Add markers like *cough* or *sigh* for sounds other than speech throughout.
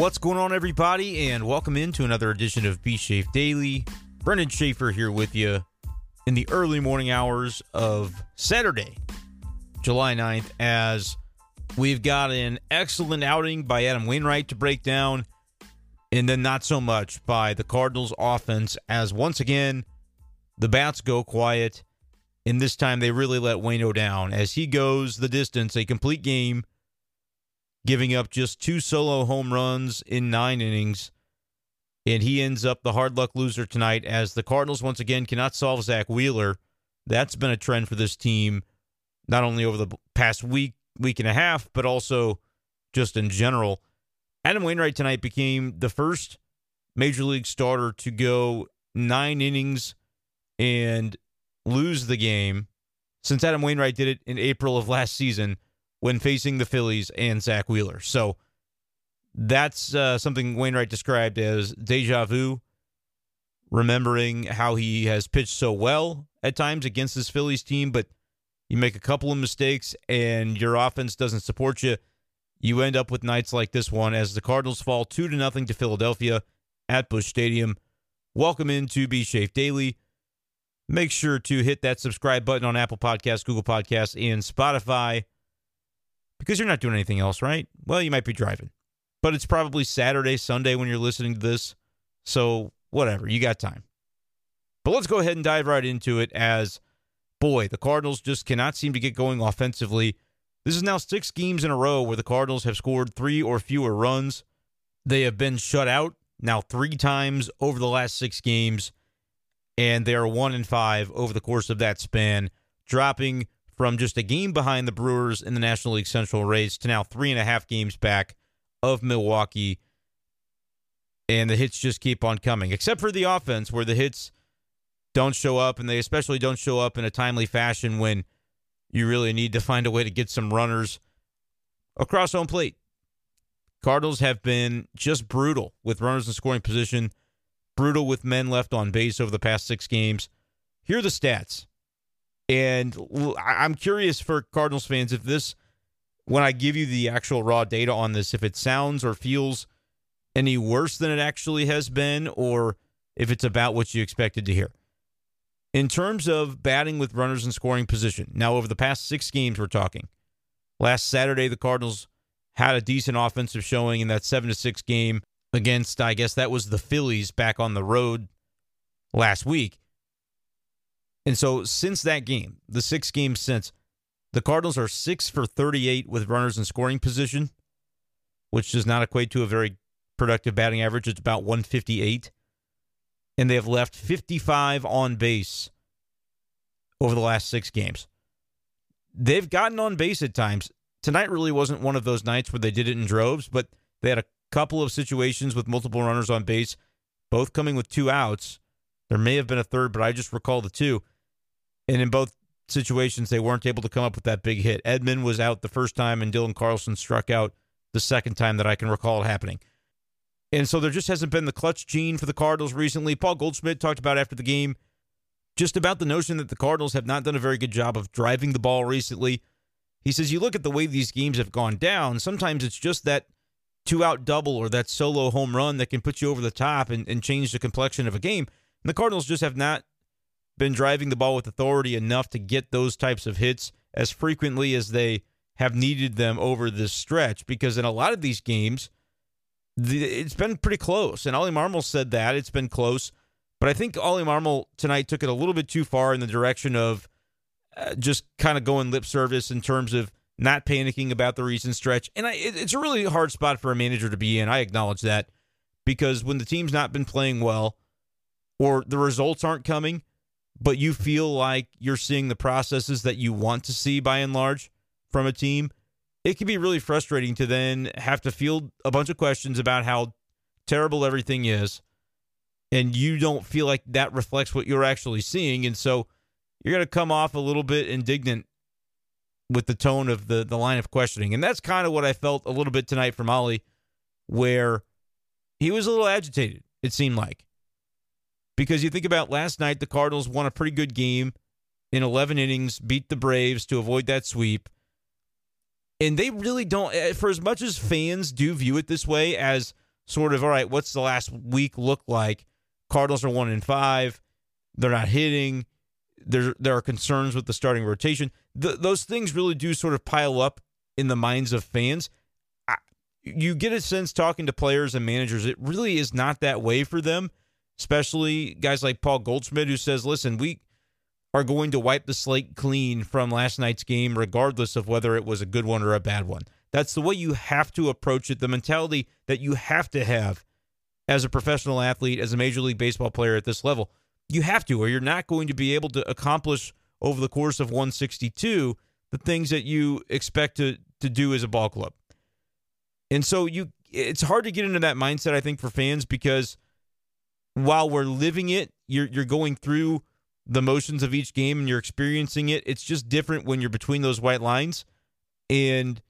What's going on, everybody, and welcome into another edition of B Shafe Daily. Brendan Schaefer here with you in the early morning hours of Saturday, July 9th, as we've got an excellent outing by Adam Wainwright to break down, and then not so much by the Cardinals offense, as once again, the bats go quiet, and this time they really let Wayno down as he goes the distance, a complete game giving up just two solo home runs in nine innings. And he ends up the hard luck loser tonight as the Cardinals once again cannot solve Zach Wheeler. That's been a trend for this team, not only over the past week, week and a half, but also just in general. Adam Wainwright tonight became the first major league starter to go nine innings and lose the game since Adam Wainwright did it in April of last season when facing the Phillies and Zach Wheeler. So that's uh, something Wainwright described as deja vu, remembering how he has pitched so well at times against this Phillies team, but you make a couple of mistakes and your offense doesn't support you. You end up with nights like this one as the Cardinals fall two to nothing to Philadelphia at Busch Stadium. Welcome into B Shafe Daily. Make sure to hit that subscribe button on Apple Podcasts, Google Podcasts, and Spotify because you're not doing anything else, right? Well, you might be driving, but it's probably Saturday, Sunday when you're listening to this. So, whatever, you got time. But let's go ahead and dive right into it as, boy, the Cardinals just cannot seem to get going offensively. This is now six games in a row where the Cardinals have scored three or fewer runs. They have been shut out now three times over the last six games, and they are one and five over the course of that span, dropping from just a game behind the Brewers in the National League Central race to now three and a half games back of Milwaukee. And the hits just keep on coming, except for the offense, where the hits don't show up, and they especially don't show up in a timely fashion when you really need to find a way to get some runners across home plate. Cardinals have been just brutal with runners in scoring position, brutal with men left on base over the past six games. Here are the stats. And I'm curious for Cardinals fans if this, when I give you the actual raw data on this, if it sounds or feels any worse than it actually has been, or if it's about what you expected to hear. In terms of batting with runners in scoring position, now over the past six games, we're talking. Last Saturday, the Cardinals had a decent offensive showing in that seven to six game against, I guess that was the Phillies back on the road last week. And so since that game, the six games since, the Cardinals are six for 38 with runners in scoring position, which does not equate to a very productive batting average. It's about 158. And they have left 55 on base over the last six games. They've gotten on base at times. Tonight really wasn't one of those nights where they did it in droves, but they had a couple of situations with multiple runners on base, both coming with two outs. There may have been a third, but I just recall the two. And in both situations, they weren't able to come up with that big hit. Edman was out the first time, and Dylan Carlson struck out the second time that I can recall it happening. And so there just hasn't been the clutch gene for the Cardinals recently. Paul Goldschmidt talked about after the game just about the notion that the Cardinals have not done a very good job of driving the ball recently. He says, you look at the way these games have gone down, sometimes it's just that two out double or that solo home run that can put you over the top and, and change the complexion of a game. And the Cardinals just have not been driving the ball with authority enough to get those types of hits as frequently as they have needed them over this stretch because in a lot of these games, the, it's been pretty close. And Ollie Marmol said that it's been close. But I think Ollie Marmol tonight took it a little bit too far in the direction of uh, just kind of going lip service in terms of not panicking about the recent stretch. And I, it, it's a really hard spot for a manager to be in. I acknowledge that because when the team's not been playing well or the results aren't coming, but you feel like you're seeing the processes that you want to see by and large from a team, it can be really frustrating to then have to field a bunch of questions about how terrible everything is. And you don't feel like that reflects what you're actually seeing. And so you're going to come off a little bit indignant with the tone of the, the line of questioning. And that's kind of what I felt a little bit tonight from Ollie, where he was a little agitated, it seemed like. Because you think about last night, the Cardinals won a pretty good game in 11 innings, beat the Braves to avoid that sweep. And they really don't, eh, for as much as fans do view it this way, as sort of, all right, what's the last week look like? Cardinals are one in five. They're not hitting. There, there are concerns with the starting rotation. The, those things really do sort of pile up in the minds of fans. I, you get a sense talking to players and managers, it really is not that way for them, especially guys like Paul Goldschmidt, who says, listen, we are going to wipe the slate clean from last night's game, regardless of whether it was a good one or a bad one. That's the way you have to approach it, the mentality that you have to have as a professional athlete, as a Major League Baseball player at this level. You have to, or you're not going to be able to accomplish over the course of 162 the things that you expect to, to do as a ball club. And so you it's hard to get into that mindset, I think, for fans because while we're living it, you're you're going through the motions of each game and you're experiencing it. It's just different when you're between those white lines. And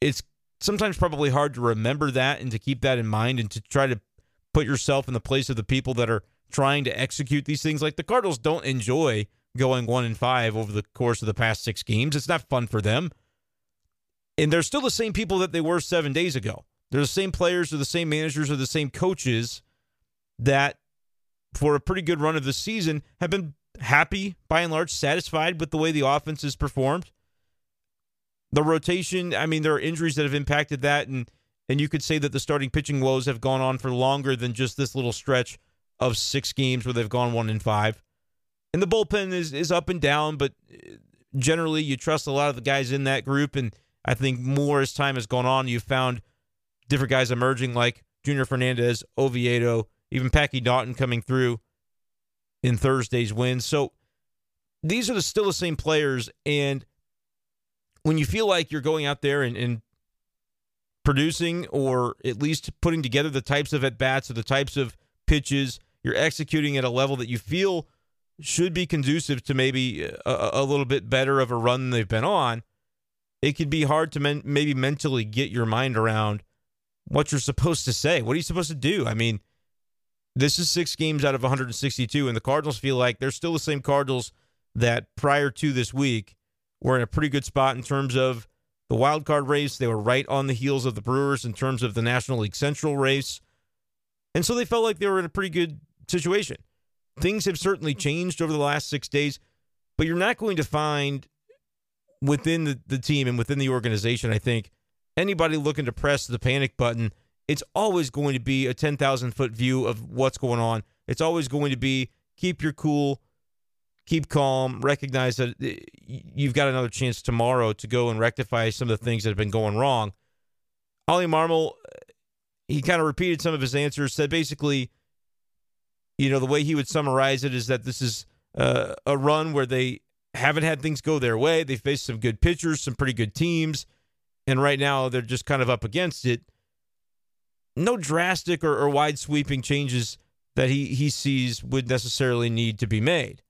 it's sometimes probably hard to remember that and to keep that in mind and to try to put yourself in the place of the people that are trying to execute these things. Like the Cardinals don't enjoy going one and five over the course of the past six games. It's not fun for them. And they're still the same people that they were seven days ago. They're the same players, they're the same managers, or the same coaches that for a pretty good run of the season have been happy, by and large, satisfied with the way the offense has performed. The rotation, I mean, there are injuries that have impacted that, and and you could say that the starting pitching woes have gone on for longer than just this little stretch of six games where they've gone one in five. And the bullpen is is up and down, but uh, generally you trust a lot of the guys in that group, and I think more as time has gone on, you've found different guys emerging like Junior Fernandez, Oviedo, even Packy Naughton coming through in Thursday's win. So these are the, still the same players. And when you feel like you're going out there and, and producing or at least putting together the types of at bats or the types of pitches, you're executing at a level that you feel should be conducive to maybe a, a little bit better of a run than they've been on. It could be hard to men- maybe mentally get your mind around what you're supposed to say. What are you supposed to do? I mean, this is six games out of 162, and the Cardinals feel like they're still the same Cardinals that prior to this week were in a pretty good spot in terms of the wild card race. They were right on the heels of the Brewers in terms of the National League Central race. And so they felt like they were in a pretty good situation. Things have certainly changed over the last six days, but you're not going to find within the, the team and within the organization, I think, anybody looking to press the panic button it's always going to be a 10,000 foot view of what's going on. It's always going to be keep your cool, keep calm, recognize that uh, you've got another chance tomorrow to go and rectify some of the things that have been going wrong. Ollie Marmol, uh, he kind of repeated some of his answers, said basically, you know, the way he would summarize it is that this is uh, a run where they haven't had things go their way. They faced some good pitchers, some pretty good teams, and right now they're just kind of up against it no drastic or, or wide sweeping changes that he, he sees would necessarily need to be made.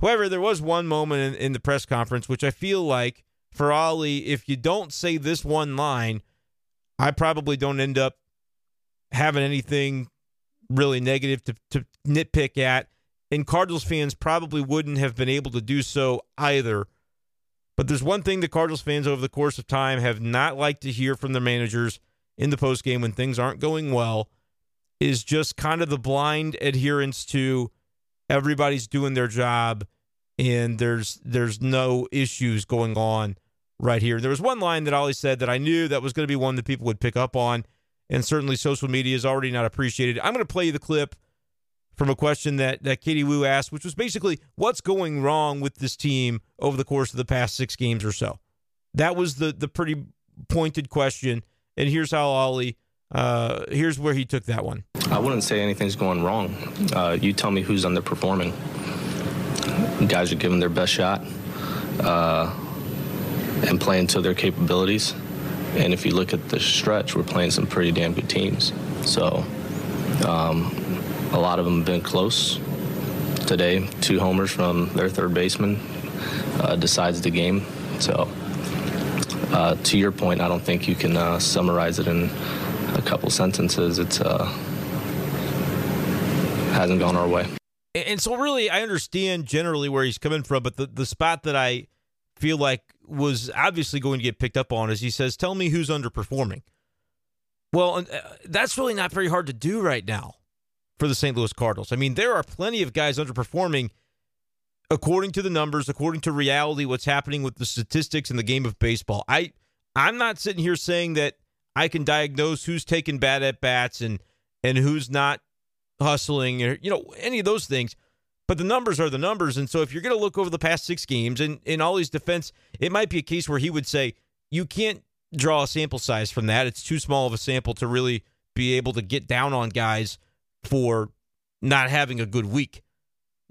However, there was one moment in, in the press conference which I feel like for Ollie, if you don't say this one line, I probably don't end up having anything really negative to, to nitpick at. And Cardinals fans probably wouldn't have been able to do so either. But there's one thing the Cardinals fans over the course of time have not liked to hear from their managers – in the post game when things aren't going well is just kind of the blind adherence to everybody's doing their job and there's there's no issues going on right here. There was one line that Ollie said that I knew that was going to be one that people would pick up on, and certainly social media is already not appreciated. I'm going to play you the clip from a question that that Katie Woo asked, which was basically, "What's going wrong with this team over the course of the past six games or so?" That was the the pretty pointed question and here's how Ollie, uh, here's where he took that one. I wouldn't say anything's going wrong. Uh, you tell me who's underperforming. guys are giving their best shot uh, and playing to their capabilities. And if you look at the stretch, we're playing some pretty damn good teams. So um, a lot of them have been close. Today, two homers from their third baseman uh, decides the game. So uh, to your point, I don't think you can uh, summarize it in a couple sentences. It's uh, hasn't gone our way. And so, really, I understand generally where he's coming from, but the, the spot that I feel like was obviously going to get picked up on is he says, Tell me who's underperforming. Well, uh, that's really not very hard to do right now for the St. Louis Cardinals. I mean, there are plenty of guys underperforming according to the numbers, according to reality, what's happening with the statistics in the game of baseball. I I'm not sitting here saying that I can diagnose who's taking bad at bats and and who's not hustling or you know any of those things. But the numbers are the numbers, and so if you're going to look over the past six games and in Ollie's defense, it might be a case where he would say you can't draw a sample size from that. It's too small of a sample to really be able to get down on guys for not having a good week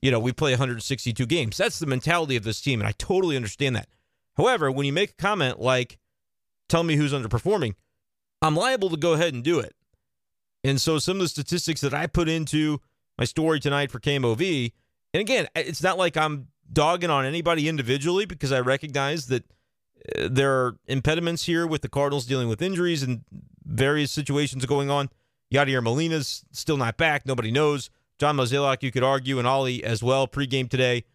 you know, we play 162 games. That's the mentality of this team, and I totally understand that. However, when you make a comment like, tell me who's underperforming, I'm liable to go ahead and do it. And so some of the statistics that I put into my story tonight for KMOV, and again, it's not like I'm dogging on anybody individually because I recognize that uh, there are impediments here with the Cardinals dealing with injuries and various situations going on. Yadier Molina's still not back. Nobody knows. John Mozeliak, you could argue, and Ollie as well, pregame today,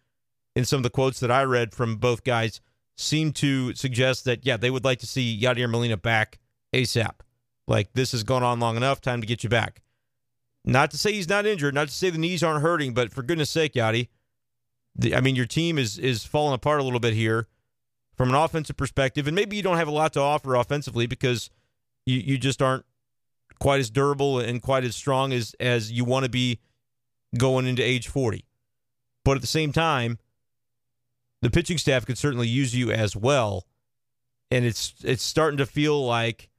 in some of the quotes that I read from both guys, seem to suggest that, yeah, they would like to see Yadier Molina back ASAP. Like, this has gone on long enough, time to get you back. Not to say he's not injured, not to say the knees aren't hurting, but for goodness sake, Yadi, I mean, your team is is falling apart a little bit here from an offensive perspective, and maybe you don't have a lot to offer offensively because you, you just aren't quite as durable and quite as strong as as you want to be going into age 40. But at the same time, the pitching staff could certainly use you as well. And it's it's starting to feel like,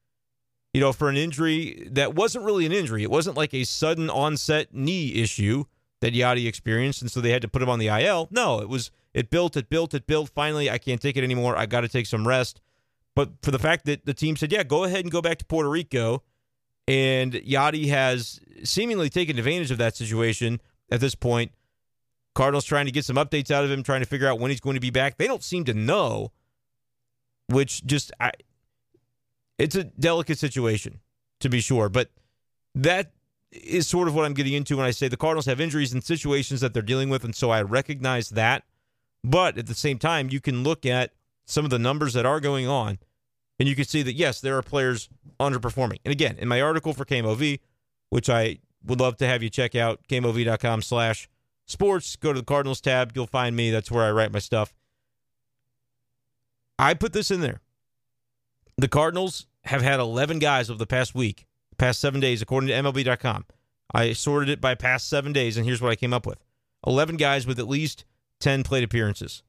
you know, for an injury that wasn't really an injury. It wasn't like a sudden onset knee issue that Yadi experienced, and so they had to put him on the IL. No, it was it built, it built, it built. Finally, I can't take it anymore. I got to take some rest. But for the fact that the team said, yeah, go ahead and go back to Puerto Rico and Yadi has seemingly taken advantage of that situation at this point. Cardinals trying to get some updates out of him, trying to figure out when he's going to be back. They don't seem to know, which just I, it's a delicate situation to be sure, but that is sort of what I'm getting into when I say the Cardinals have injuries and situations that they're dealing with, and so I recognize that. But at the same time, you can look at some of the numbers that are going on and you can see that, yes, there are players underperforming. And again, in my article for KMOV, which I would love to have you check out, kmov.com slash sports, go to the Cardinals tab. You'll find me. That's where I write my stuff. I put this in there. The Cardinals have had 11 guys over the past week, past seven days, according to MLB.com. I sorted it by past seven days, and here's what I came up with 11 guys with at least 10 plate appearances.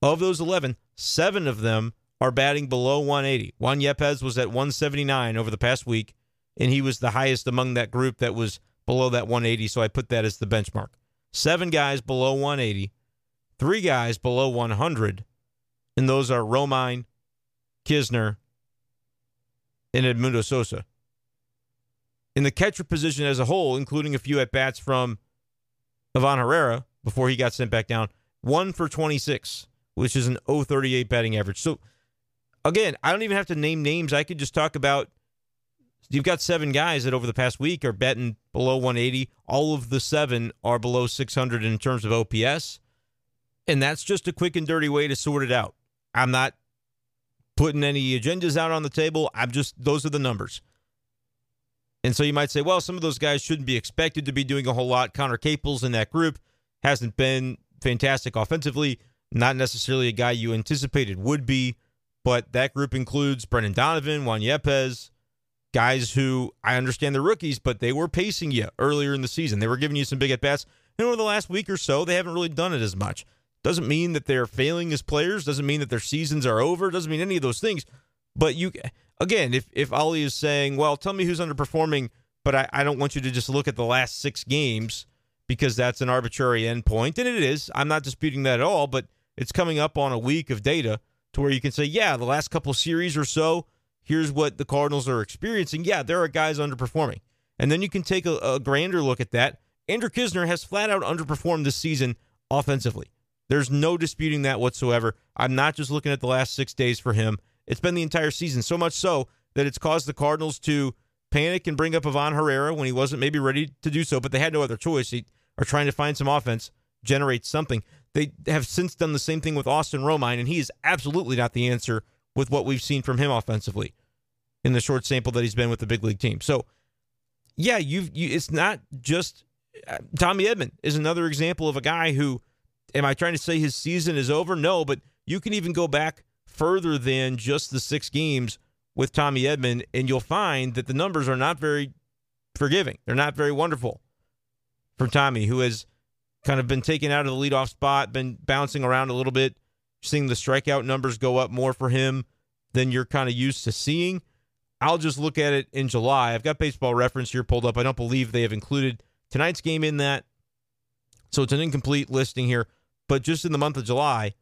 Of those 11, seven of them are batting below 180. Juan Yepez was at 179 over the past week, and he was the highest among that group that was below that 180. So I put that as the benchmark. Seven guys below 180, three guys below 100, and those are Romine, Knizner, and Edmundo Sosa. In the catcher position as a whole, including a few at bats from Ivan Herrera before he got sent back down, one for 26, which is an 038 batting average. So again, I don't even have to name names. I could just talk about you've got seven guys that over the past week are betting below 180. All of the seven are below 600 in terms of OPS. And that's just a quick and dirty way to sort it out. I'm not putting any agendas out on the table. I'm just, those are the numbers. And so you might say, well, some of those guys shouldn't be expected to be doing a whole lot. Connor Capel's in that group hasn't been fantastic offensively, not necessarily a guy you anticipated would be. But that group includes Brendan Donovan, Juan Yepez, guys who I understand they're rookies, but they were pacing you earlier in the season. They were giving you some big at bats. And over the last week or so, they haven't really done it as much. Doesn't mean that they're failing as players. Doesn't mean that their seasons are over. Doesn't mean any of those things. But you, again, if if Ollie is saying, "Well, tell me who's underperforming," but I, I don't want you to just look at the last six games because that's an arbitrary endpoint, and it is. I'm not disputing that at all, but it's coming up on a week of data to where you can say, yeah, the last couple series or so, here's what the Cardinals are experiencing. Yeah, there are guys underperforming. And then you can take a, a grander look at that. Andrew Knizner has flat out underperformed this season offensively. There's no disputing that whatsoever. I'm not just looking at the last six days for him. It's been the entire season, so much so that it's caused the Cardinals to panic and bring up Ivan Herrera when he wasn't maybe ready to do so, but they had no other choice. They are trying to find some offense, generate something. They have since done the same thing with Austin Romine, and he is absolutely not the answer with what we've seen from him offensively in the short sample that he's been with the big league team. So, yeah, you've you, it's not just uh, Tommy Edman is another example of a guy who. Am I trying to say his season is over? No, but you can even go back further than just the six games with Tommy Edman, and you'll find that the numbers are not very forgiving. They're not very wonderful from Tommy, who has kind of been taken out of the leadoff spot, been bouncing around a little bit, seeing the strikeout numbers go up more for him than you're kind of used to seeing. I'll just look at it in July. I've got baseball reference here pulled up. I don't believe they have included tonight's game in that. So it's an incomplete listing here. But just in the month of July,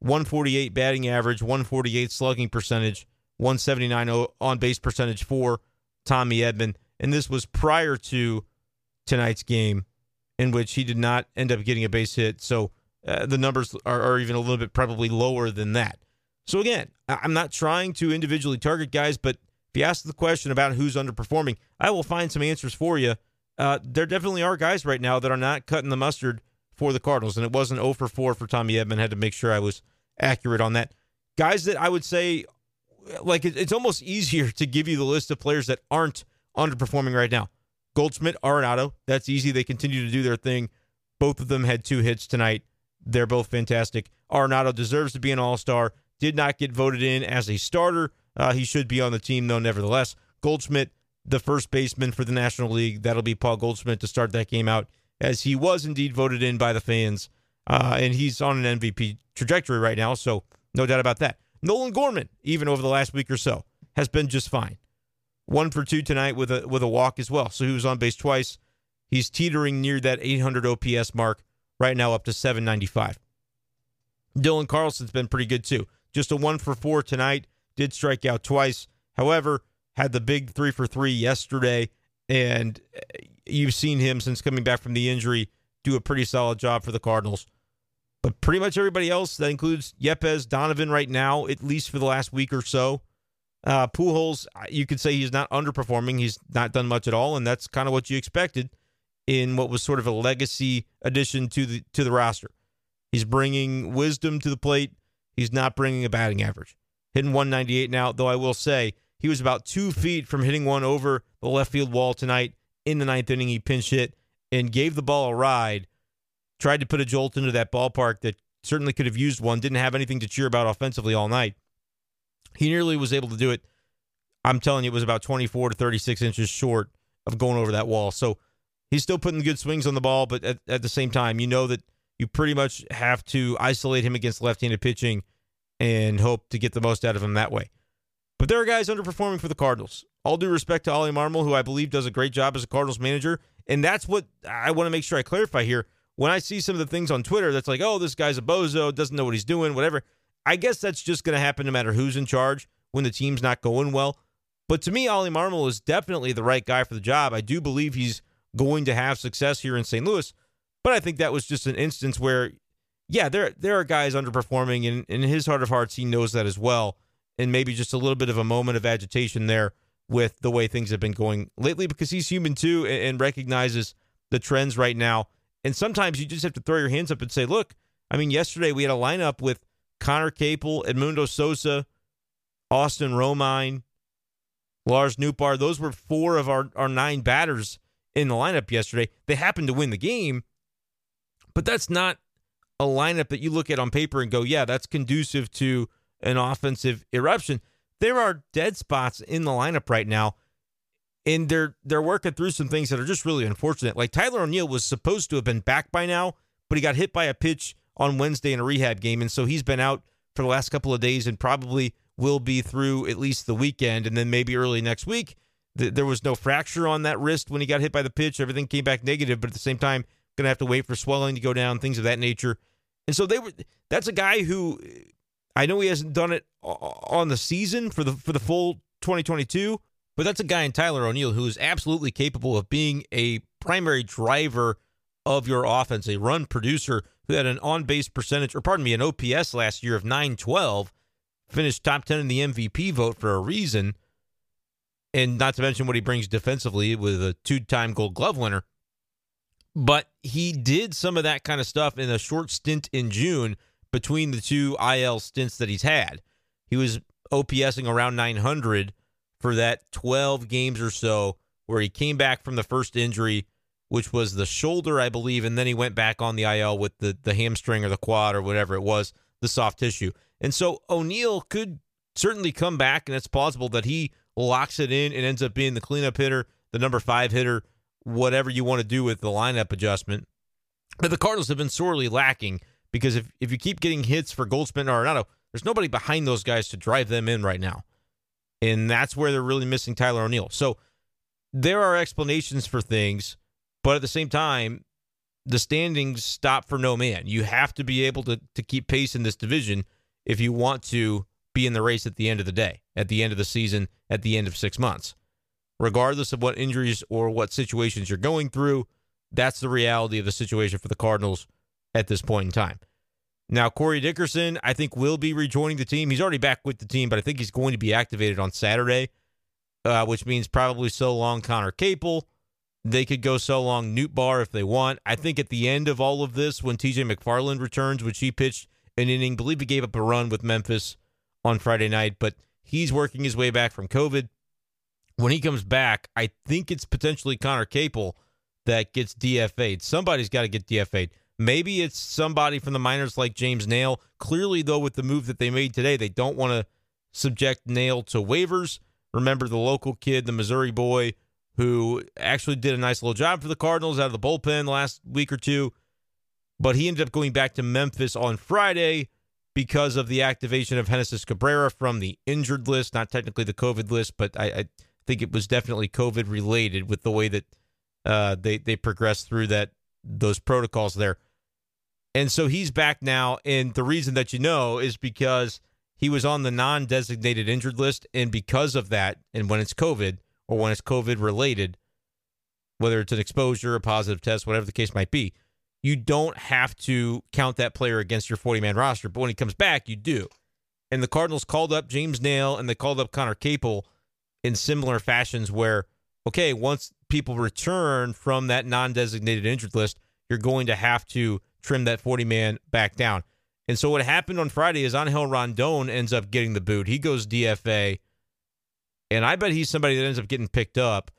148 batting average, 148 slugging percentage, 179 on base percentage for Tommy Edman. And this was prior to tonight's game, in which he did not end up getting a base hit. So uh, the numbers are, are, even a little bit probably lower than that. So again, I'm not trying to individually target guys, but if you ask the question about who's underperforming, I will find some answers for you. Uh, there definitely are guys right now that are not cutting the mustard for the Cardinals, and it wasn't 0 for 4 for Tommy Edman. Had to make sure I was accurate on that. Guys that I would say, like, it's almost easier to give you the list of players that aren't underperforming right now. Goldschmidt, Arenado, that's easy. They continue to do their thing. Both of them had two hits tonight. They're both fantastic. Arenado deserves to be an all star. Did not get voted in as a starter. Uh, he should be on the team, though, nevertheless. Goldschmidt, the first baseman for the National League. That'll be Paul Goldschmidt to start that game out, as he was indeed voted in by the fans. Uh, and he's on an MVP trajectory right now, so no doubt about that. Nolan Gorman, even over the last week or so, has been just fine one for two tonight with a with a walk as well. So he was on base twice. He's teetering near that 800 OPS mark right now, up to 795. Dylan Carlson's been pretty good too. Just a one for four tonight. Did strike out twice. However, had the big three for three yesterday, and uh, you've seen him since coming back from the injury do a pretty solid job for the Cardinals. But pretty much everybody else, that includes Yepez, Donovan right now, at least for the last week or so, uh, Pujols, you could say he's not underperforming. He's not done much at all, and that's kind of what you expected in what was sort of a legacy addition to the to the roster. He's bringing wisdom to the plate. He's not bringing a batting average. Hitting 198 now, though I will say he was about two feet from hitting one over the left field wall tonight in the ninth inning. He pinch hit and gave the ball a ride. Tried to put a jolt into that ballpark that certainly could have used one. Didn't have anything to cheer about offensively all night. He nearly was able to do it. I'm telling you, it was about 24 to 36 inches short of going over that wall. So he's still putting good swings on the ball, but at, at the same time, you know that you pretty much have to isolate him against left handed pitching and hope to get the most out of him that way. But there are guys underperforming for the Cardinals. All due respect to Ollie Marmol, who I believe does a great job as a Cardinals manager. And that's what I want to make sure I clarify here. When I see some of the things on Twitter that's like, oh, this guy's a bozo, doesn't know what he's doing, whatever. I guess that's just going to happen no matter who's in charge when the team's not going well. But to me, Ollie Marmol is definitely the right guy for the job. I do believe he's going to have success here in St. Louis. But I think that was just an instance where, yeah, there there are guys underperforming, and in his heart of hearts, he knows that as well. And maybe just a little bit of a moment of agitation there with the way things have been going lately because he's human too and recognizes the trends right now. And sometimes you just have to throw your hands up and say, look, I mean, yesterday we had a lineup with Connor Capel, Edmundo Sosa, Austin Romine, Lars Nootbaar. Those were four of our, our nine batters in the lineup yesterday. They happened to win the game, but that's not a lineup that you look at on paper and go, yeah, that's conducive to an offensive eruption. There are dead spots in the lineup right now, and they're they're working through some things that are just really unfortunate. Like Tyler O'Neill was supposed to have been back by now, but he got hit by a pitch on Wednesday in a rehab game. And so he's been out for the last couple of days and probably will be through at least the weekend and then maybe early next week. There was no fracture on that wrist when he got hit by the pitch. Everything came back negative, but at the same time, going to have to wait for swelling to go down, things of that nature. And so they were. That's a guy who I know he hasn't done it on the season for the for the full 2022, but that's a guy in Tyler O'Neill who is absolutely capable of being a primary driver of your offense, a run producer who had an on base percentage, or pardon me, an OPS last year of 912, finished top 10 in the MVP vote for a reason. And not to mention what he brings defensively with a two time gold glove winner. But he did some of that kind of stuff in a short stint in June between the two IL stints that he's had. He was OPSing around 900 for that 12 games or so where he came back from the first injury, which was the shoulder, I believe, and then he went back on the IL with the, the hamstring or the quad or whatever it was, the soft tissue. And so O'Neill could certainly come back, and it's plausible that he locks it in and ends up being the cleanup hitter, the number five hitter, whatever you want to do with the lineup adjustment. But the Cardinals have been sorely lacking because if, if you keep getting hits for Goldschmidt and Arenado, there's nobody behind those guys to drive them in right now. And that's where they're really missing Tyler O'Neill. So there are explanations for things, but at the same time, the standings stop for no man. You have to be able to, to keep pace in this division if you want to be in the race at the end of the day, at the end of the season, at the end of six months. Regardless of what injuries or what situations you're going through, that's the reality of the situation for the Cardinals at this point in time. Now, Corey Dickerson, I think, will be rejoining the team. He's already back with the team, but I think he's going to be activated on Saturday, uh, which means probably so long Connor Capel. They could go so long Nootbaar if they want. I think at the end of all of this, when TJ McFarland returns, which he pitched an inning, believe he gave up a run with Memphis on Friday night, but he's working his way back from COVID. When he comes back, I think it's potentially Connor Capel that gets DFA'd. Somebody's got to get DFA'd. Maybe it's somebody from the minors like James Naile. Clearly, though, with the move that they made today, they don't want to subject Naile to waivers. Remember the local kid, the Missouri boy, who actually did a nice little job for the Cardinals out of the bullpen last week or two. But he ended up going back to Memphis on Friday because of the activation of Genesis Cabrera from the injured list, not technically the COVID list, but I, I think it was definitely COVID related with the way that uh, they they progressed through that those protocols there. And so he's back now. And the reason that you know is because he was on the non designated injured list. And because of that, and when it's COVID or when it's COVID related, whether it's an exposure, a positive test, whatever the case might be, you don't have to count that player against your 40 man roster. But when he comes back, you do. And the Cardinals called up James Naile and they called up Connor Capel in similar fashions where, okay, once people return from that non designated injured list, you're going to have to trim that 40 man back down. And so what happened on Friday is Angel Rondon ends up getting the boot. He goes DFA. And I bet he's somebody that ends up getting picked up.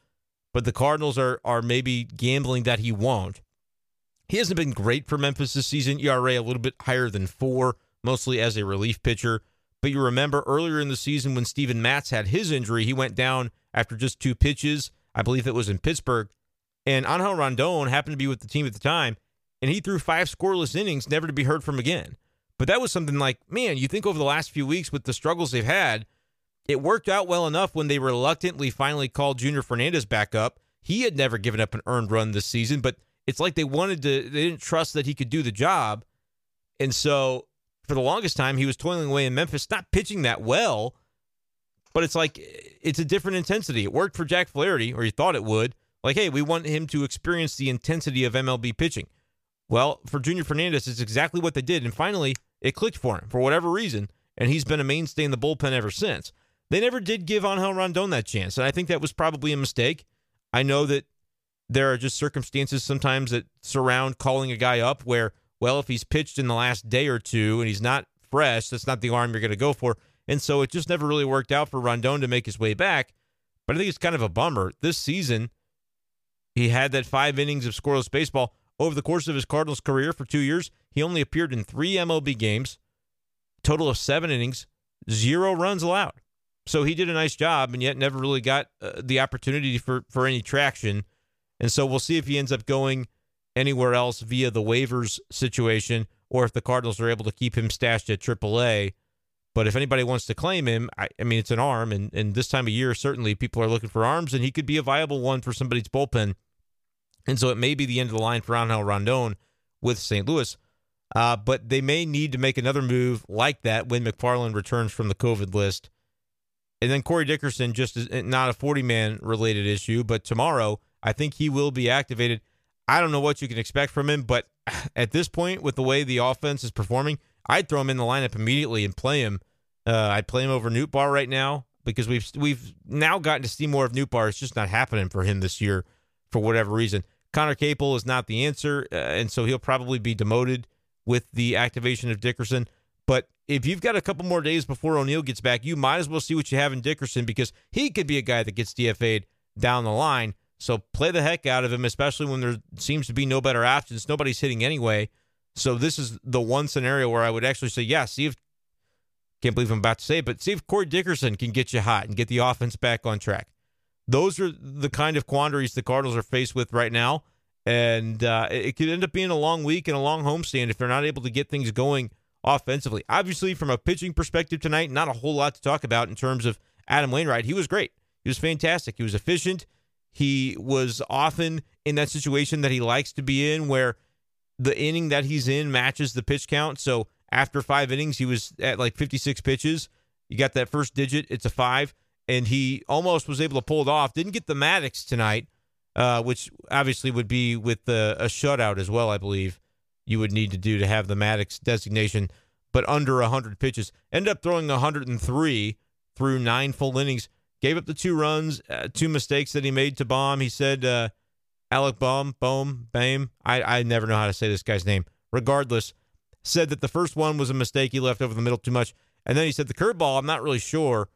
But the Cardinals are are maybe gambling that he won't. He hasn't been great for Memphis this season. ERA a little bit higher than four, mostly as a relief pitcher. But you remember earlier in the season when Steven Matz had his injury, he went down after just two pitches. I believe it was in Pittsburgh. And Angel Rondon happened to be with the team at the time and he threw five scoreless innings, never to be heard from again. But that was something like, man, you think over the last few weeks with the struggles they've had, it worked out well enough when they reluctantly finally called Junior Fernandez back up. He had never given up an earned run this season, but it's like they wanted to, they didn't trust that he could do the job. And so for the longest time, he was toiling away in Memphis, not pitching that well, but it's like it's a different intensity. It worked for Jack Flaherty, or he thought it would. Like, hey, we want him to experience the intensity of MLB pitching. Well, for Junior Fernandez, it's exactly what they did. And finally, it clicked for him for whatever reason. And he's been a mainstay in the bullpen ever since. They never did give Angel Rondon that chance. And I think that was probably a mistake. I know that there are just circumstances sometimes that surround calling a guy up where, well, if he's pitched in the last day or two and he's not fresh, that's not the arm you're going to go for. And so it just never really worked out for Rondon to make his way back. But I think it's kind of a bummer. This season, he had that five innings of scoreless baseball. Over the course of his Cardinals career for two years, he only appeared in three MLB games, total of seven innings, zero runs allowed. So he did a nice job, and yet never really got uh, the opportunity for for any traction. And so we'll see if he ends up going anywhere else via the waivers situation, or if the Cardinals are able to keep him stashed at AAA. But if anybody wants to claim him, I, I mean, it's an arm, and, and this time of year, certainly people are looking for arms, and he could be a viable one for somebody's bullpen And so it may be the end of the line for Angel Rondon with St. Louis. Uh, but they may need to make another move like that when McFarland returns from the COVID list. And then Corey Dickerson, just is not a 40 man related issue, but tomorrow I think he will be activated. I don't know what you can expect from him, but *sighs* at this point, with the way the offense is performing, I'd throw him in the lineup immediately and play him. Uh, I'd play him over Nootbaar right now because we've we've now gotten to see more of Nootbaar. It's just not happening for him this year for whatever reason. Connor Capel is not the answer, uh, and so he'll probably be demoted with the activation of Dickerson. But if you've got a couple more days before O'Neill gets back, you might as well see what you have in Dickerson because he could be a guy that gets DFA'd down the line. So play the heck out of him, especially when there seems to be no better options. Nobody's hitting anyway. So this is the one scenario where I would actually say, yeah, see if can't believe I'm about to say it, but see if Corey Dickerson can get you hot and get the offense back on track. Those are the kind of quandaries the Cardinals are faced with right now. And uh, it could end up being a long week and a long homestand if they're not able to get things going offensively. Obviously, from a pitching perspective tonight, not a whole lot to talk about in terms of Adam Wainwright. He was great. He was fantastic. He was efficient. He was often in that situation that he likes to be in where the inning that he's in matches the pitch count. So after five innings, he was at like 56 pitches. You got that first digit, it's a five. And he almost was able to pull it off. Didn't get the Maddux tonight uh, which obviously would be with the, a shutout as well, I believe you would need to do to have the Maddux designation, but under 100 pitches. Ended up throwing 103 through nine full innings. Gave up the two runs, uh, two mistakes that he made to Bohm. He said, uh, Alec Bohm, Bohm, Bame. I, I never know how to say this guy's name. Regardless, said that the first one was a mistake. He left over the middle too much. And then he said the curveball, I'm not really sure.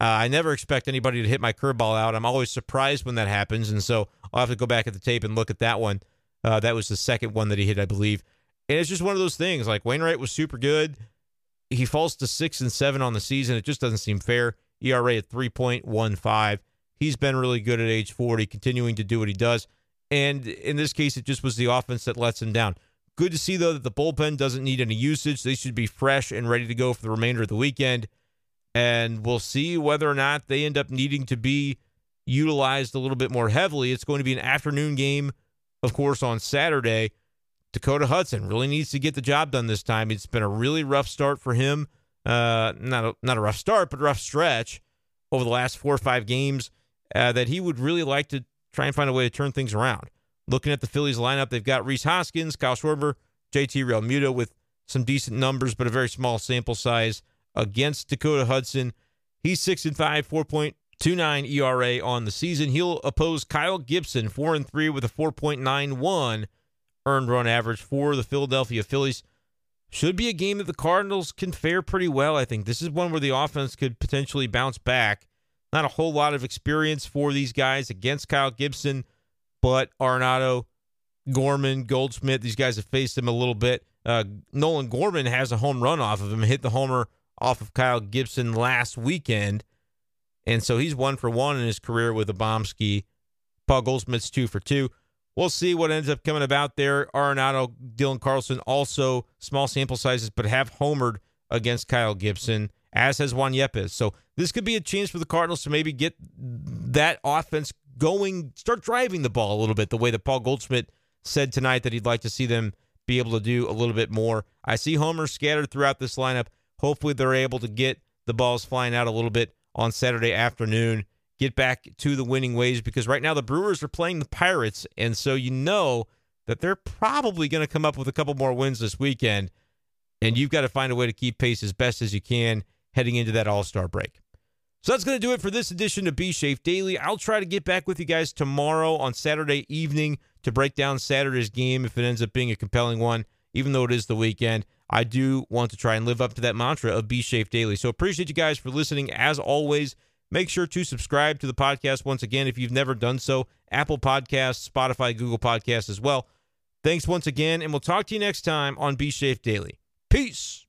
Uh, I never expect anybody to hit my curveball out. I'm always surprised when that happens, and so I'll have to go back at the tape and look at that one. Uh, that was the second one that he hit, I believe. And it's just one of those things. Like Wainwright was super good. He falls to six and seven on the season. It just doesn't seem fair. ERA at 3.15. He's been really good at age 40, continuing to do what he does. And in this case, it just was the offense that lets him down. Good to see, though, that the bullpen doesn't need any usage. They should be fresh and ready to go for the remainder of the weekend and we'll see whether or not they end up needing to be utilized a little bit more heavily. It's going to be an afternoon game, of course, on Saturday. Dakota Hudson really needs to get the job done this time. It's been a really rough start for him. Uh, not a, not a rough start, but a rough stretch over the last four or five games. Uh, that he would really like to try and find a way to turn things around. Looking at the Phillies lineup, they've got Rhys Hoskins, Kyle Schwarber, JT Realmuto with some decent numbers, but a very small sample size against Dakota Hudson. He's six and five, four point two nine ERA on the season. He'll oppose Kyle Gibson, four and three with a four point nine one earned run average for the Philadelphia Phillies. Should be a game that the Cardinals can fare pretty well. I think this is one where the offense could potentially bounce back. Not a whole lot of experience for these guys against Kyle Gibson, but Arenado, Gorman, Goldschmidt, these guys have faced him a little bit. Uh, Nolan Gorman has a home run off of him, hit the homer off of Kyle Gibson last weekend. And so he's one for one in his career with a Bombski. Paul Goldschmidt's two for two. We'll see what ends up coming about there. Arenado, Dylan Carlson, also small sample sizes, but have homered against Kyle Gibson, as has Juan Yepez. So this could be a chance for the Cardinals to maybe get that offense going, start driving the ball a little bit, the way that Paul Goldschmidt said tonight that he'd like to see them be able to do a little bit more. I see homers scattered throughout this lineup. Hopefully, they're able to get the balls flying out a little bit on Saturday afternoon, get back to the winning ways because right now the Brewers are playing the Pirates. And so you know that they're probably going to come up with a couple more wins this weekend. And you've got to find a way to keep pace as best as you can heading into that All Star break. So that's going to do it for this edition of B Shafe Daily. I'll try to get back with you guys tomorrow on Saturday evening to break down Saturday's game if it ends up being a compelling one, even though it is the weekend. I do want to try and live up to that mantra of B Shafe Daily. So appreciate you guys for listening. As always, make sure to subscribe to the podcast once again if you've never done so. Apple Podcasts, Spotify, Google Podcasts as well. Thanks once again, and we'll talk to you next time on B Shafe Daily. Peace.